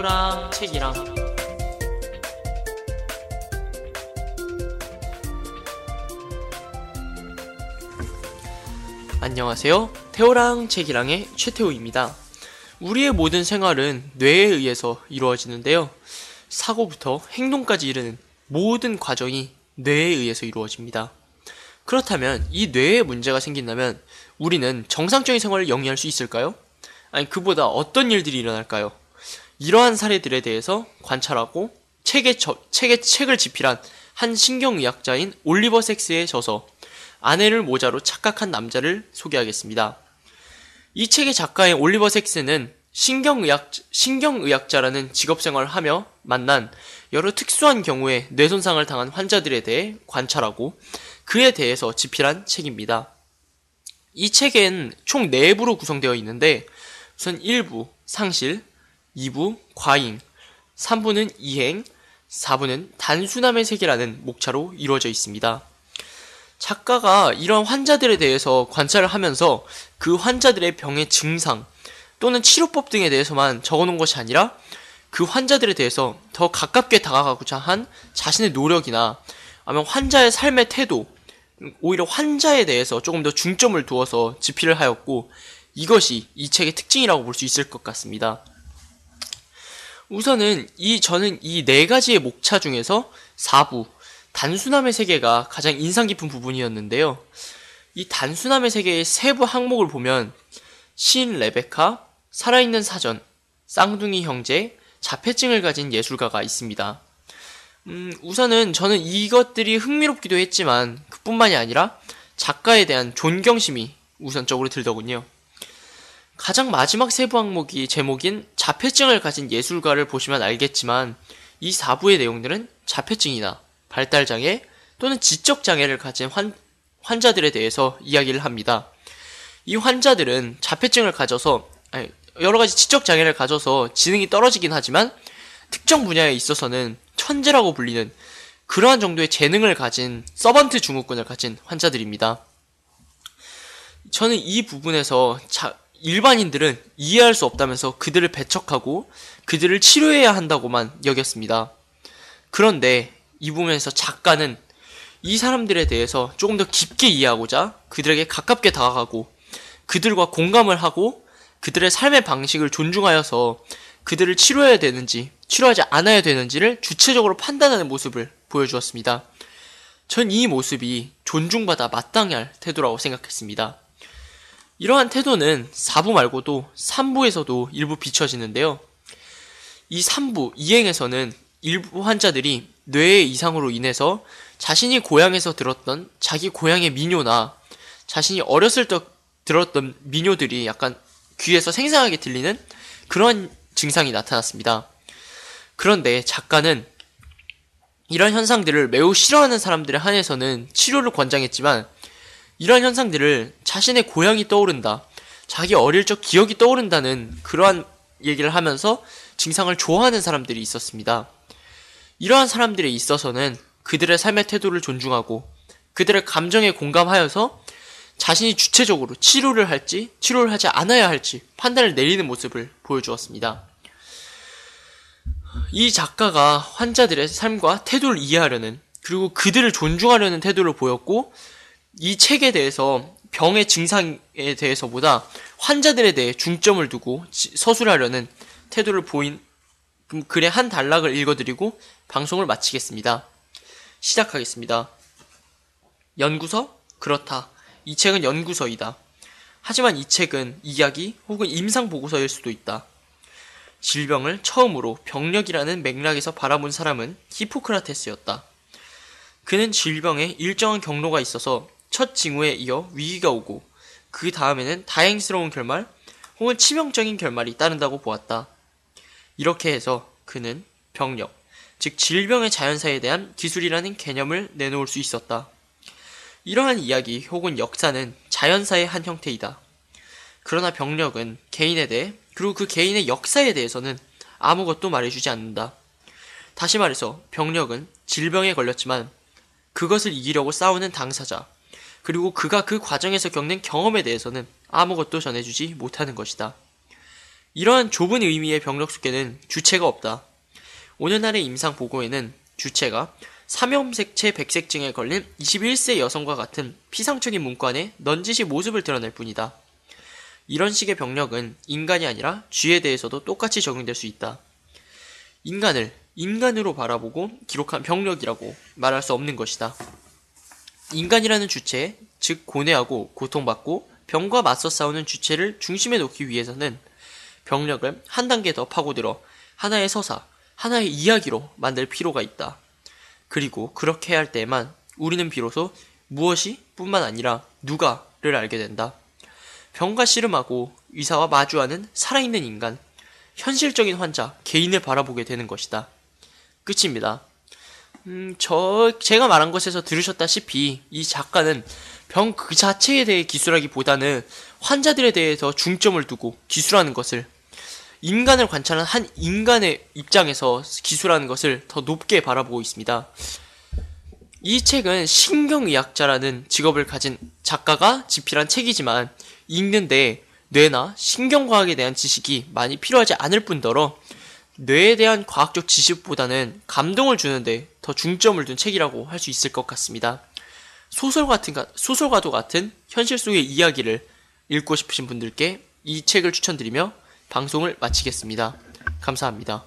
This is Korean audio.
태우랑 책이랑 안녕하세요. 태호랑 책이랑의 최태호입니다. 우리의 모든 생활은 뇌에 의해서 이루어지는데요. 사고부터 행동까지 이르는 모든 과정이 뇌에 의해서 이루어집니다. 그렇다면 이 뇌에 문제가 생긴다면 우리는 정상적인 생활을 영위할 수 있을까요? 아니, 그보다 어떤 일들이 일어날까요? 이러한 사례들에 대해서 관찰하고 책에, 저, 책에 책을 집필한 한 신경의학자인 올리버 섹스의 저서 아내를 모자로 착각한 남자를 소개하겠습니다. 이 책의 작가인 올리버 섹스는 신경의학, 신경의학자라는 직업생활을 하며 만난 여러 특수한 경우에 뇌손상을 당한 환자들에 대해 관찰하고 그에 대해서 집필한 책입니다. 이 책엔 총 4부로 구성되어 있는데 우선 1부 상실, 2부 과잉, 3부는 이행, 4부는 단순함의 세계라는 목차로 이루어져 있습니다. 작가가 이런 환자들에 대해서 관찰을 하면서 그 환자들의 병의 증상 또는 치료법 등에 대해서만 적어놓은 것이 아니라 그 환자들에 대해서 더 가깝게 다가가고자 한 자신의 노력이나 아니면 환자의 삶의 태도, 오히려 환자에 대해서 조금 더 중점을 두어서 집필을 하였고 이것이 이 책의 특징이라고 볼 수 있을 것 같습니다. 우선은 이 저는 이 네 가지의 목차 중에서 4부 단순함의 세계가 가장 인상 깊은 부분이었는데요. 이 단순함의 세계의 세부 항목을 보면 시인 레베카, 살아있는 사전, 쌍둥이 형제, 자폐증을 가진 예술가가 있습니다. 음, 우선은 저는 이것들이 흥미롭기도 했지만 그뿐만이 아니라 작가에 대한 존경심이 우선적으로 들더군요. 가장 마지막 세부 항목이 제목인 자폐증을 가진 예술가를 보시면 알겠지만 이 4부의 내용들은 자폐증이나 발달장애 또는 지적장애를 가진 환, 환자들에 대해서 이야기를 합니다. 이 환자들은 자폐증을 가져서 아니, 여러 가지 지적 장애를 가져서 지능이 떨어지긴 하지만 특정 분야에 있어서는 천재라고 불리는 그러한 정도의 재능을 가진 서번트 증후군을 가진 환자들입니다. 저는 이 부분에서 자, 일반인들은 이해할 수 없다면서 그들을 배척하고 그들을 치료해야 한다고만 여겼습니다. 그런데 이 부분에서 작가는 이 사람들에 대해서 조금 더 깊게 이해하고자 그들에게 가깝게 다가가고 그들과 공감을 하고 그들의 삶의 방식을 존중하여서 그들을 치료해야 되는지 치료하지 않아야 되는지를 주체적으로 판단하는 모습을 보여주었습니다. 전 이 모습이 존중받아 마땅할 태도라고 생각했습니다. 이러한 태도는 4부 말고도 3부에서도 일부 비춰지는데요. 이 3부 이행에서는 일부 환자들이 뇌의 이상으로 인해서 자신이 고향에서 들었던 자기 고향의 민요나 자신이 어렸을 때 들었던 민요들이 약간 귀에서 생생하게 들리는 그런 증상이 나타났습니다. 그런데 작가는 이런 현상들을 매우 싫어하는 사람들에 한해서는 치료를 권장했지만 이런 현상들을 자신의 고향이 떠오른다, 자기 어릴 적 기억이 떠오른다는 그러한 얘기를 하면서 증상을 좋아하는 사람들이 있었습니다. 이러한 사람들에 있어서는 그들의 삶의 태도를 존중하고 그들의 감정에 공감하여서 자신이 주체적으로 치료를 할지 치료를 하지 않아야 할지 판단을 내리는 모습을 보여주었습니다. 이 작가가 환자들의 삶과 태도를 이해하려는 그리고 그들을 존중하려는 태도를 보였고 이 책에 대해서 병의 증상에 대해서보다 환자들에 대해 중점을 두고 서술하려는 태도를 보인 글의 한 단락을 읽어드리고 방송을 마치겠습니다. 시작하겠습니다. 연구서? 그렇다. 이 책은 연구서이다. 하지만 이 책은 이야기 혹은 임상 보고서일 수도 있다. 질병을 처음으로 병력이라는 맥락에서 바라본 사람은 히포크라테스였다. 그는 질병에 일정한 경로가 있어서 첫 징후에 이어 위기가 오고 그 다음에는 다행스러운 결말 혹은 치명적인 결말이 따른다고 보았다. 이렇게 해서 그는 병력, 즉 질병의 자연사에 대한 기술이라는 개념을 내놓을 수 있었다. 이러한 이야기 혹은 역사는 자연사의 한 형태이다. 그러나 병력은 개인에 대해 그리고 그 개인의 역사에 대해서는 아무것도 말해주지 않는다. 다시 말해서 병력은 질병에 걸렸지만 그것을 이기려고 싸우는 당사자 그리고 그가 그 과정에서 겪는 경험에 대해서는 아무것도 전해주지 못하는 것이다. 이러한 좁은 의미의 병력 속에는 주체가 없다. 오늘날의 임상 보고에는 주체가 삼염색체 백색증에 걸린 21세 여성과 같은 피상적인 문관에 넌지시 모습을 드러낼 뿐이다. 이런 식의 병력은 인간이 아니라 쥐에 대해서도 똑같이 적용될 수 있다. 인간을 인간으로 바라보고 기록한 병력이라고 말할 수 없는 것이다. 인간이라는 주체, 즉 고뇌하고 고통받고 병과 맞서 싸우는 주체를 중심에 놓기 위해서는 병력을 한 단계 더 파고들어 하나의 서사, 하나의 이야기로 만들 필요가 있다. 그리고 그렇게 할 때에만 우리는 비로소 무엇이 뿐만 아니라 누가를 알게 된다. 병과 씨름하고 의사와 마주하는 살아있는 인간, 현실적인 환자, 개인을 바라보게 되는 것이다. 끝입니다. 음, 저, 제가 말한 것에서 들으셨다시피 이 작가는 병 그 자체에 대해 기술하기보다는 환자들에 대해서 중점을 두고 기술하는 것을 인간을 관찰한 한 인간의 입장에서 기술하는 것을 더 높게 바라보고 있습니다. 이 책은 신경의학자라는 직업을 가진 작가가 집필한 책이지만 읽는데 뇌나 신경과학에 대한 지식이 많이 필요하지 않을 뿐더러 뇌에 대한 과학적 지식보다는 감동을 주는데 더 중점을 둔 책이라고 할 수 있을 것 같습니다. 소설 같은 소설과도 같은 현실 속의 이야기를 읽고 싶으신 분들께 이 책을 추천드리며 방송을 마치겠습니다. 감사합니다.